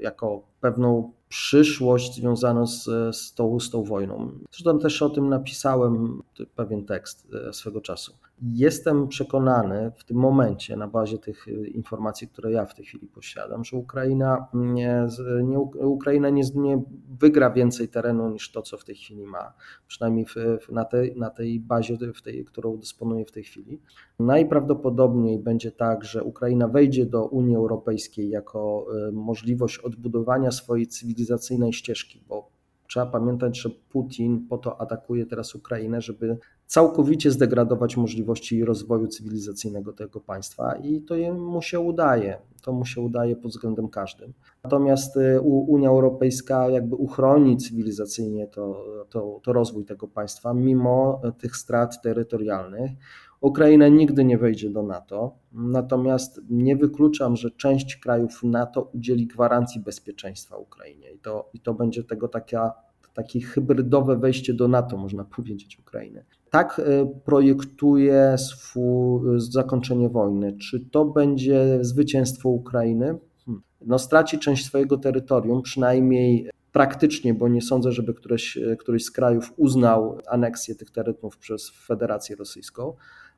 jako pewną przyszłość związaną z, z, tą, z tą wojną. Zresztą też o tym napisałem pewien tekst swego czasu. Jestem przekonany w tym momencie, na bazie tych y, informacji, które ja w tej chwili posiadam, że Ukraina nie, nie, Ukraina nie, nie wygra więcej terenu niż to, co w tej chwili ma, przynajmniej w, na, tej, na tej bazie, w tej, którą dysponuje w tej chwili. Najprawdopodobniej będzie tak, że Ukraina wejdzie do Unii Europejskiej jako y, możliwość odbudowania swojej cywilizacyjnej ścieżki, bo trzeba pamiętać, że Putin po to atakuje teraz Ukrainę, żeby całkowicie zdegradować możliwości rozwoju cywilizacyjnego tego państwa i to mu się udaje. To mu się udaje pod względem każdym. Natomiast y, Unia Europejska jakby uchroni cywilizacyjnie to, to, to rozwój tego państwa, mimo tych strat terytorialnych. Ukraina nigdy nie wejdzie do NATO, natomiast nie wykluczam, że część krajów NATO udzieli gwarancji bezpieczeństwa Ukrainie i to, i to będzie tego taka takie hybrydowe wejście do NATO, można [LAUGHS] powiedzieć, Ukrainy. Tak e, projektuje swój, zakończenie wojny. Czy to będzie zwycięstwo Ukrainy? Hmm. No, straci część swojego terytorium, przynajmniej praktycznie, bo nie sądzę, żeby któreś, któryś z krajów uznał aneksję tych terenów przez Federację Rosyjską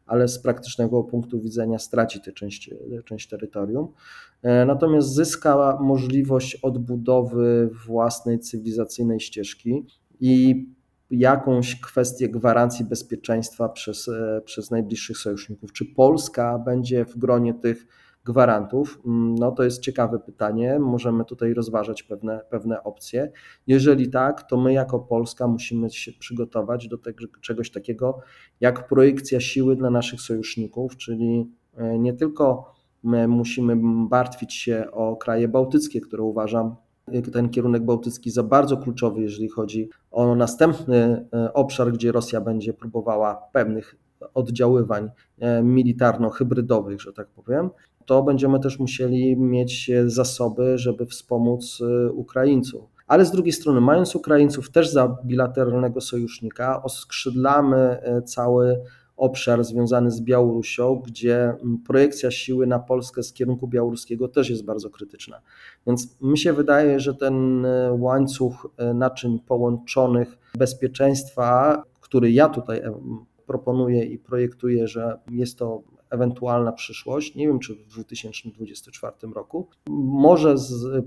ale z praktycznego punktu widzenia straci tę część, część terytorium. E, natomiast zyska możliwość odbudowy własnej cywilizacyjnej ścieżki i jakąś kwestię gwarancji bezpieczeństwa przez, e, przez najbliższych sojuszników. Czy Polska będzie w gronie tych gwarantów? Mm, no to jest ciekawe pytanie. Możemy tutaj rozważać pewne, pewne opcje. Jeżeli tak, to my jako Polska musimy się przygotować do tego, czegoś takiego jak projekcja siły dla naszych sojuszników, czyli e, nie tylko my musimy martwić się o kraje bałtyckie, które uważam ten kierunek bałtycki za bardzo kluczowy, jeżeli chodzi o następny e, obszar, gdzie Rosja będzie próbowała pewnych oddziaływań e, militarno-hybrydowych, że tak powiem, to będziemy też musieli mieć zasoby, żeby wspomóc y, Ukraińców. Ale z drugiej strony, mając Ukraińców też za bilateralnego sojusznika, oskrzydlamy y, cały obszar związany z Białorusią, gdzie mm, projekcja siły na Polskę z kierunku białoruskiego też jest bardzo krytyczna. Więc mi się wydaje, że ten y, łańcuch naczyń połączonych bezpieczeństwa, który ja tutaj proponuje i projektuje, że jest to ewentualna przyszłość, nie wiem czy w 2024 roku, może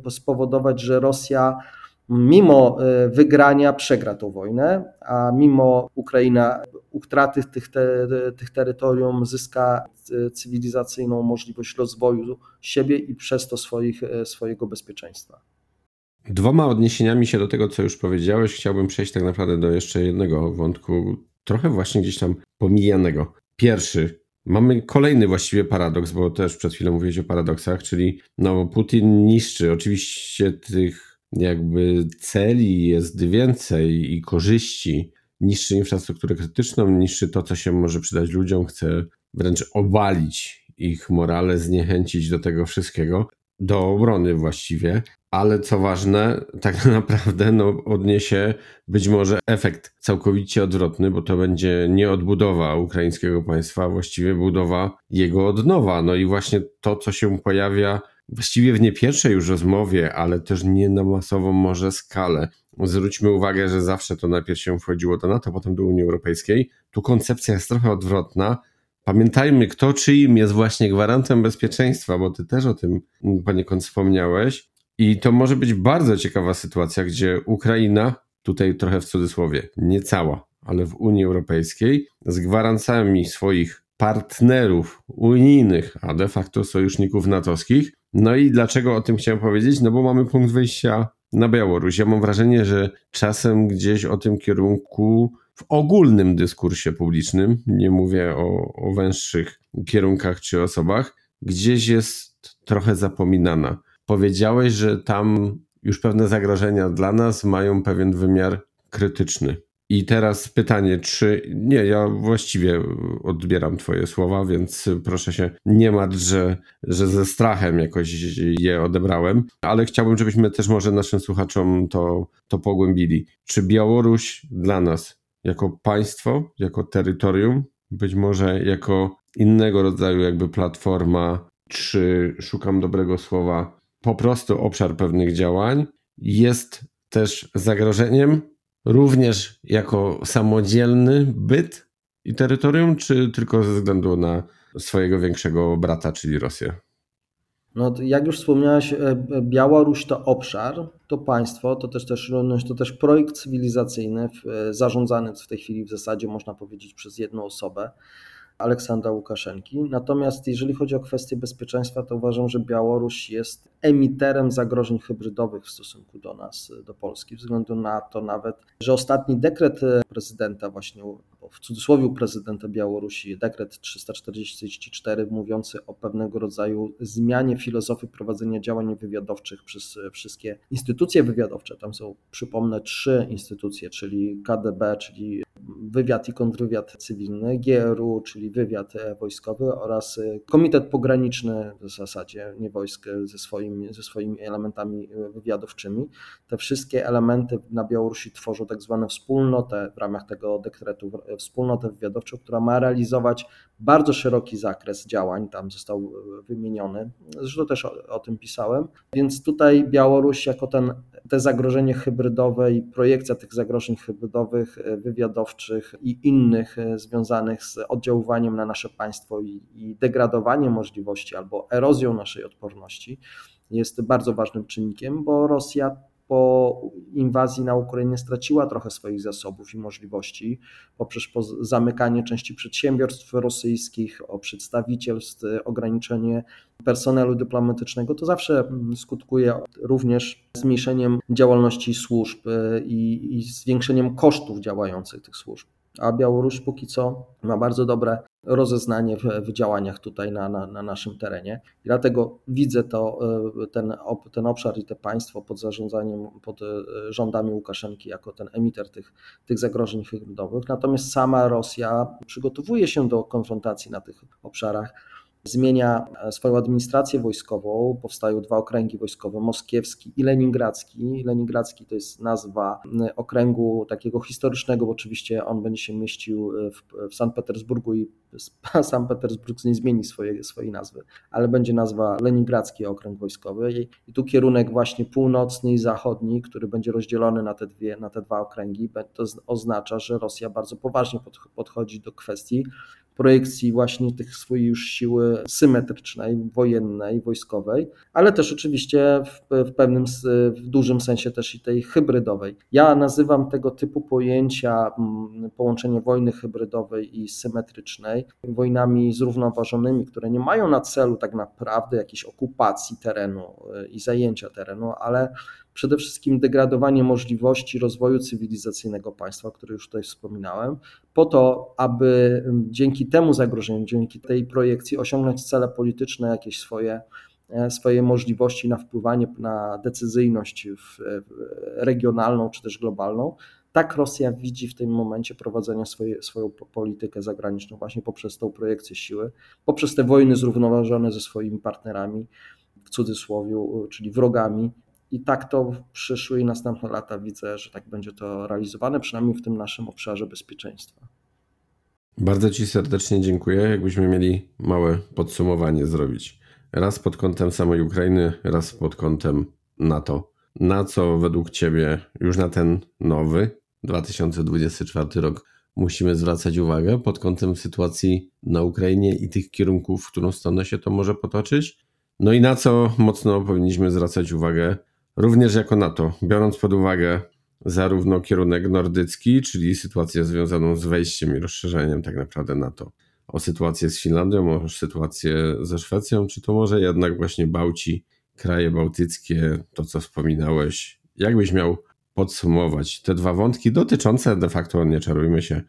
spowodować, że Rosja mimo e, wygrania przegra tą wojnę, a mimo Ukraina utraty tych, te, tych terytorium zyska e, cywilizacyjną możliwość rozwoju siebie i przez to swoich, e, swojego bezpieczeństwa. Dwoma odniesieniami się do tego, co już powiedziałeś, chciałbym przejść tak naprawdę do jeszcze jednego wątku, trochę właśnie gdzieś tam pomijanego. Pierwszy, mamy kolejny właściwie paradoks, bo też przed chwilą mówiłeś o paradoksach, czyli no, Putin niszczy oczywiście tych jakby celi jest więcej i korzyści, niszczy infrastrukturę krytyczną, niszczy to, co się może przydać ludziom, chce wręcz obalić ich morale, zniechęcić do tego wszystkiego, do obrony właściwie, ale co ważne, tak [LAUGHS] naprawdę no, odniesie być może efekt całkowicie odwrotny, bo to będzie nie odbudowa ukraińskiego państwa, właściwie budowa jego od nowa. No i właśnie to, co się pojawia właściwie w nie pierwszej już rozmowie, ale też nie na masową może skalę. Zwróćmy uwagę, że zawsze to najpierw się wchodziło do NATO, potem do Unii Europejskiej. Tu koncepcja jest trochę odwrotna. Pamiętajmy, kto czyim jest właśnie gwarantem bezpieczeństwa, bo ty też o tym poniekąd wspomniałeś. I to może być bardzo ciekawa sytuacja, gdzie Ukraina, tutaj trochę w cudzysłowie, nie cała, ale w Unii Europejskiej, z gwarancjami swoich partnerów unijnych, a de facto sojuszników natowskich, no i dlaczego o tym chciałem powiedzieć? No bo mamy punkt wyjścia na Białoruś. Ja mam wrażenie, że czasem gdzieś o tym kierunku w ogólnym dyskursie publicznym, nie mówię o, o węższych kierunkach czy osobach, gdzieś jest trochę zapominana. Powiedziałeś, że tam już pewne zagrożenia dla nas mają pewien wymiar krytyczny. I teraz pytanie, czy. Nie, ja właściwie odbieram Twoje słowa, więc proszę się nie martw, że, że ze strachem jakoś je odebrałem, ale chciałbym, żebyśmy też może naszym słuchaczom to, to pogłębili. Czy Białoruś dla nas, jako państwo, jako terytorium, być może jako innego rodzaju jakby platforma, czy szukam dobrego słowa, po prostu obszar pewnych działań, jest też zagrożeniem również jako samodzielny byt i terytorium, czy tylko ze względu na swojego większego brata, czyli Rosję? No, jak już wspomniałeś, e, Białoruś to obszar, to państwo, to też, też, to też projekt cywilizacyjny, e, zarządzany w tej chwili w zasadzie można powiedzieć przez jedną osobę. Aleksandra Łukaszenki. Natomiast jeżeli chodzi o kwestie bezpieczeństwa, to uważam, że Białoruś jest emiterem zagrożeń hybrydowych w stosunku do nas, do Polski, względu na to nawet, że ostatni dekret prezydenta właśnie w cudzysłowie prezydenta Białorusi, dekret 344 mówiący o pewnego rodzaju zmianie filozofii prowadzenia działań wywiadowczych przez wszystkie instytucje wywiadowcze. Tam są, przypomnę, trzy instytucje, czyli KDB, czyli wywiad i kontrwywiad cywilny, GRU, czyli wywiad wojskowy oraz Komitet Pograniczny w zasadzie, nie wojsk, ze swoimi, ze swoimi elementami wywiadowczymi. Te wszystkie elementy na Białorusi tworzą tak zwaną wspólnotę w ramach tego dekretu wspólnotę wywiadowczą, która ma realizować bardzo szeroki zakres działań, tam został e, wymieniony, zresztą też o, o tym pisałem, więc tutaj Białoruś jako ten, te zagrożenie hybrydowe i projekcja tych zagrożeń hybrydowych, e, wywiadowczych i innych e, związanych z oddziaływaniem na nasze państwo i, i degradowaniem możliwości albo erozją naszej odporności jest bardzo ważnym czynnikiem, bo Rosja po inwazji na Ukrainę straciła trochę swoich zasobów i możliwości poprzez zamykanie części przedsiębiorstw rosyjskich, o przedstawicielstw, ograniczenie personelu dyplomatycznego, to zawsze mm, skutkuje również zmniejszeniem działalności służb y, i, i zwiększeniem kosztów działających tych służb a Białoruś póki co ma bardzo dobre rozeznanie w, w działaniach tutaj na, na, na, naszym terenie. Dlatego widzę to, e, ten, ten obszar i te państwo pod zarządzaniem, pod e, rządami Łukaszenki jako ten emiter tych, tych zagrożeń hybrydowych. Natomiast sama Rosja przygotowuje się do konfrontacji na tych obszarach zmienia swoją administrację wojskową. Powstają dwa okręgi wojskowe, moskiewski i leningradzki. Leningradzki to jest nazwa okręgu takiego historycznego, bo oczywiście on będzie się mieścił w, w Sankt Petersburgu i [LAUGHS] Sankt Petersburg nie zmieni swojej, swojej nazwy, ale będzie nazwa Leningradzki Okręg Wojskowy i, i tu kierunek właśnie północny i zachodni, który będzie rozdzielony na te, dwie, na te dwa okręgi, to oznacza, że Rosja bardzo poważnie podchodzi do kwestii projekcji właśnie tych swojej już siły symetrycznej, wojennej, wojskowej, ale też oczywiście w, w pewnym, w dużym sensie też i tej hybrydowej. Ja nazywam tego typu pojęcia mm, połączenie wojny hybrydowej i symetrycznej wojnami zrównoważonymi, które nie mają na celu tak naprawdę jakiejś okupacji terenu y, i zajęcia terenu, ale przede wszystkim degradowanie możliwości rozwoju cywilizacyjnego państwa, o którym już tutaj wspominałem, po to, aby dzięki temu zagrożeniu, dzięki tej projekcji osiągnąć cele polityczne, jakieś swoje, e, swoje możliwości na wpływanie na decyzyjność regionalną czy też globalną. Tak Rosja widzi w tym momencie prowadzenia swojej, swoją politykę zagraniczną właśnie poprzez tą projekcję siły, poprzez te wojny zrównoważone ze swoimi partnerami, w cudzysłowie, czyli wrogami, i tak to w przyszłe i następne lata widzę, że tak będzie to realizowane, przynajmniej w tym naszym obszarze bezpieczeństwa. Bardzo Ci serdecznie dziękuję. Jakbyśmy mieli małe podsumowanie zrobić. Raz pod kątem samej Ukrainy, raz pod kątem NATO. Na co według Ciebie już na ten nowy 2024 rok musimy zwracać uwagę pod kątem sytuacji na Ukrainie i tych kierunków, w którą stronę się to może potoczyć? No i na co mocno powinniśmy zwracać uwagę również jako NATO, biorąc pod uwagę zarówno kierunek nordycki, czyli sytuację związaną z wejściem i rozszerzeniem tak naprawdę NATO, o sytuację z Finlandią, o sytuację ze Szwecją, czy to może jednak właśnie Bałci, kraje bałtyckie, to co wspominałeś, jakbyś miał podsumować te dwa wątki dotyczące de facto, nie czarujmy się,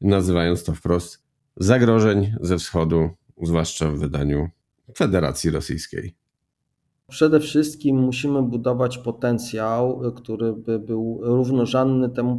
nazywając to wprost, zagrożeń ze wschodu, zwłaszcza w wydaniu Federacji Rosyjskiej. Przede wszystkim musimy budować potencjał, który by był równorzędny temu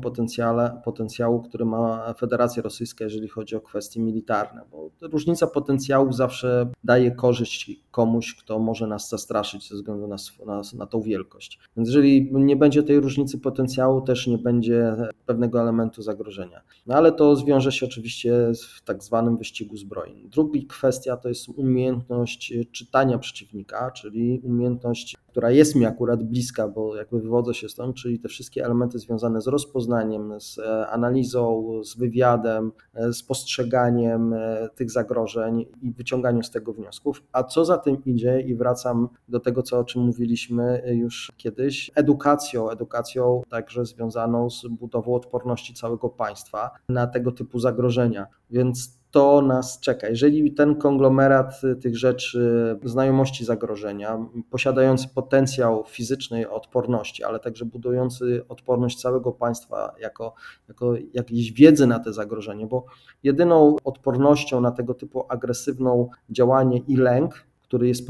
potencjału, który ma Federacja Rosyjska, jeżeli chodzi o kwestie militarne, bo różnica potencjałów zawsze daje korzyść komuś, kto może nas zastraszyć ze względu na, na, na tą wielkość. Więc jeżeli nie będzie tej różnicy potencjału, też nie będzie pewnego elementu zagrożenia. No ale to zwiąże się oczywiście w tak zwanym wyścigu zbrojnym. Druga kwestia to jest umiejętność czytania przeciwnika, czyli umiejętność umiejętność, która jest mi akurat bliska, bo jakby wywodzę się stąd, czyli te wszystkie elementy związane z rozpoznaniem, z e, analizą, z wywiadem, e, z postrzeganiem e, tych zagrożeń i wyciąganiem z tego wniosków. A co za tym idzie, i wracam do tego, co, o czym mówiliśmy już kiedyś, edukacją, edukacją także związaną z budową odporności całego państwa na tego typu zagrożenia. Więc to nas czeka. Jeżeli ten konglomerat tych rzeczy, znajomości zagrożenia, posiadający potencjał fizycznej odporności, ale także budujący odporność całego państwa jako, jako jakiejś wiedzy na te zagrożenie, bo jedyną odpornością na tego typu agresywną działanie i lęk który jest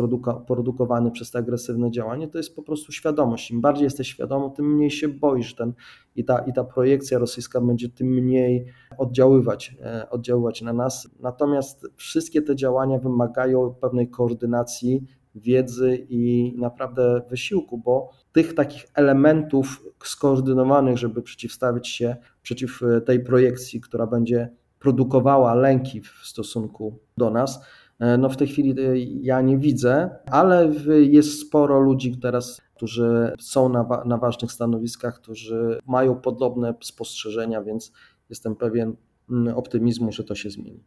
produkowany przez te agresywne działanie, to jest po prostu świadomość. Im bardziej jesteś świadomy, tym mniej się boisz ten, i, ta, i ta projekcja rosyjska będzie tym mniej oddziaływać, e, oddziaływać na nas. Natomiast wszystkie te działania wymagają pewnej koordynacji, wiedzy i naprawdę wysiłku, bo tych takich elementów skoordynowanych, żeby przeciwstawić się przeciw tej projekcji, która będzie produkowała lęki w stosunku do nas, E, no w tej chwili e, ja nie widzę, ale jest sporo ludzi teraz, którzy są na, na ważnych stanowiskach, którzy mają podobne spostrzeżenia, więc jestem pewien mm, optymizmu, że to się zmieni.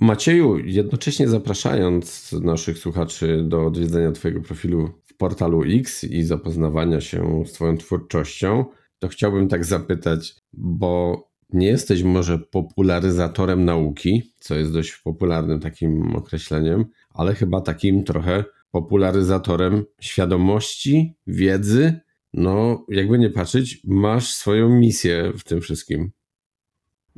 Macieju, jednocześnie zapraszając naszych słuchaczy do odwiedzenia Twojego profilu w portalu X i zapoznawania się z Twoją twórczością, to chciałbym tak zapytać, bo nie jesteś może popularyzatorem nauki, co jest dość popularnym takim określeniem, ale chyba takim trochę popularyzatorem świadomości, wiedzy. No, jakby nie patrzeć, masz swoją misję w tym wszystkim.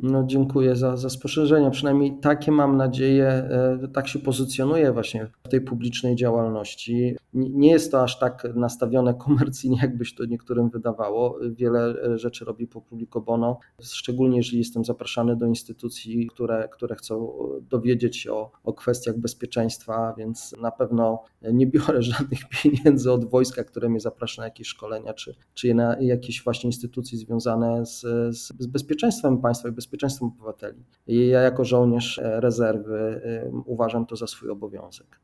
No, dziękuję za, za spostrzeżenie. Przynajmniej takie mam nadzieję, e, tak się pozycjonuje właśnie w tej publicznej działalności. Nie jest to aż tak nastawione komercyjnie, [LAUGHS] jakbyś to niektórym wydawało. Wiele e, rzeczy robi po publico bono, szczególnie jeżeli jestem zapraszany do instytucji, które, które chcą dowiedzieć się o, o kwestiach bezpieczeństwa, więc na pewno nie biorę [LAUGHS] żadnych pieniędzy od wojska, które mnie zaprasza na jakieś szkolenia, czy, czy na jakieś właśnie instytucje związane z, z, bezpieczeństwem państwa i bezpieczeństwem obywateli. I ja jako żołnierz rezerwy uważam to za swój obowiązek.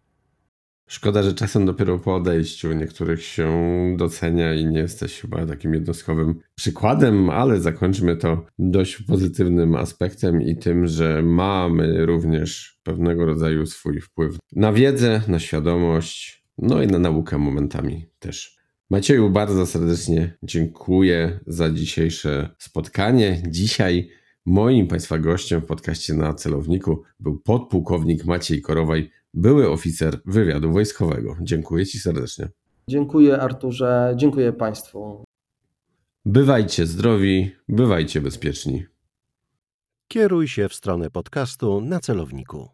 Szkoda, że czasem dopiero po odejściu niektórych się docenia i nie jesteś chyba takim jednostkowym przykładem, ale zakończmy to dość pozytywnym aspektem i tym, że mamy również pewnego rodzaju swój wpływ na wiedzę, na świadomość, no i na naukę momentami też. Macieju, bardzo serdecznie dziękuję za dzisiejsze spotkanie. Dzisiaj moim Państwa gościem w podcaście na celowniku był podpułkownik Maciej Korowaj, były oficer wywiadu wojskowego. Dziękuję Ci serdecznie. Dziękuję Arturze, dziękuję Państwu. Bywajcie zdrowi, bywajcie bezpieczni. Kieruj się w stronę podcastu na celowniku.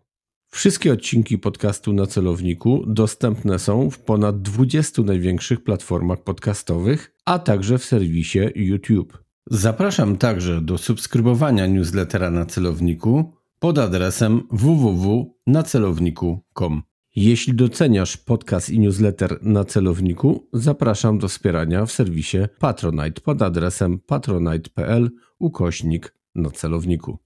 Wszystkie odcinki podcastu na celowniku dostępne są w ponad 20 największych platformach podcastowych, a także w serwisie YouTube. Zapraszam także do subskrybowania newslettera na celowniku pod adresem www.nacelowniku.com. Jeśli doceniasz podcast i newsletter na celowniku, zapraszam do wspierania w serwisie Patronite pod adresem patronite.pl ukośnik na celowniku.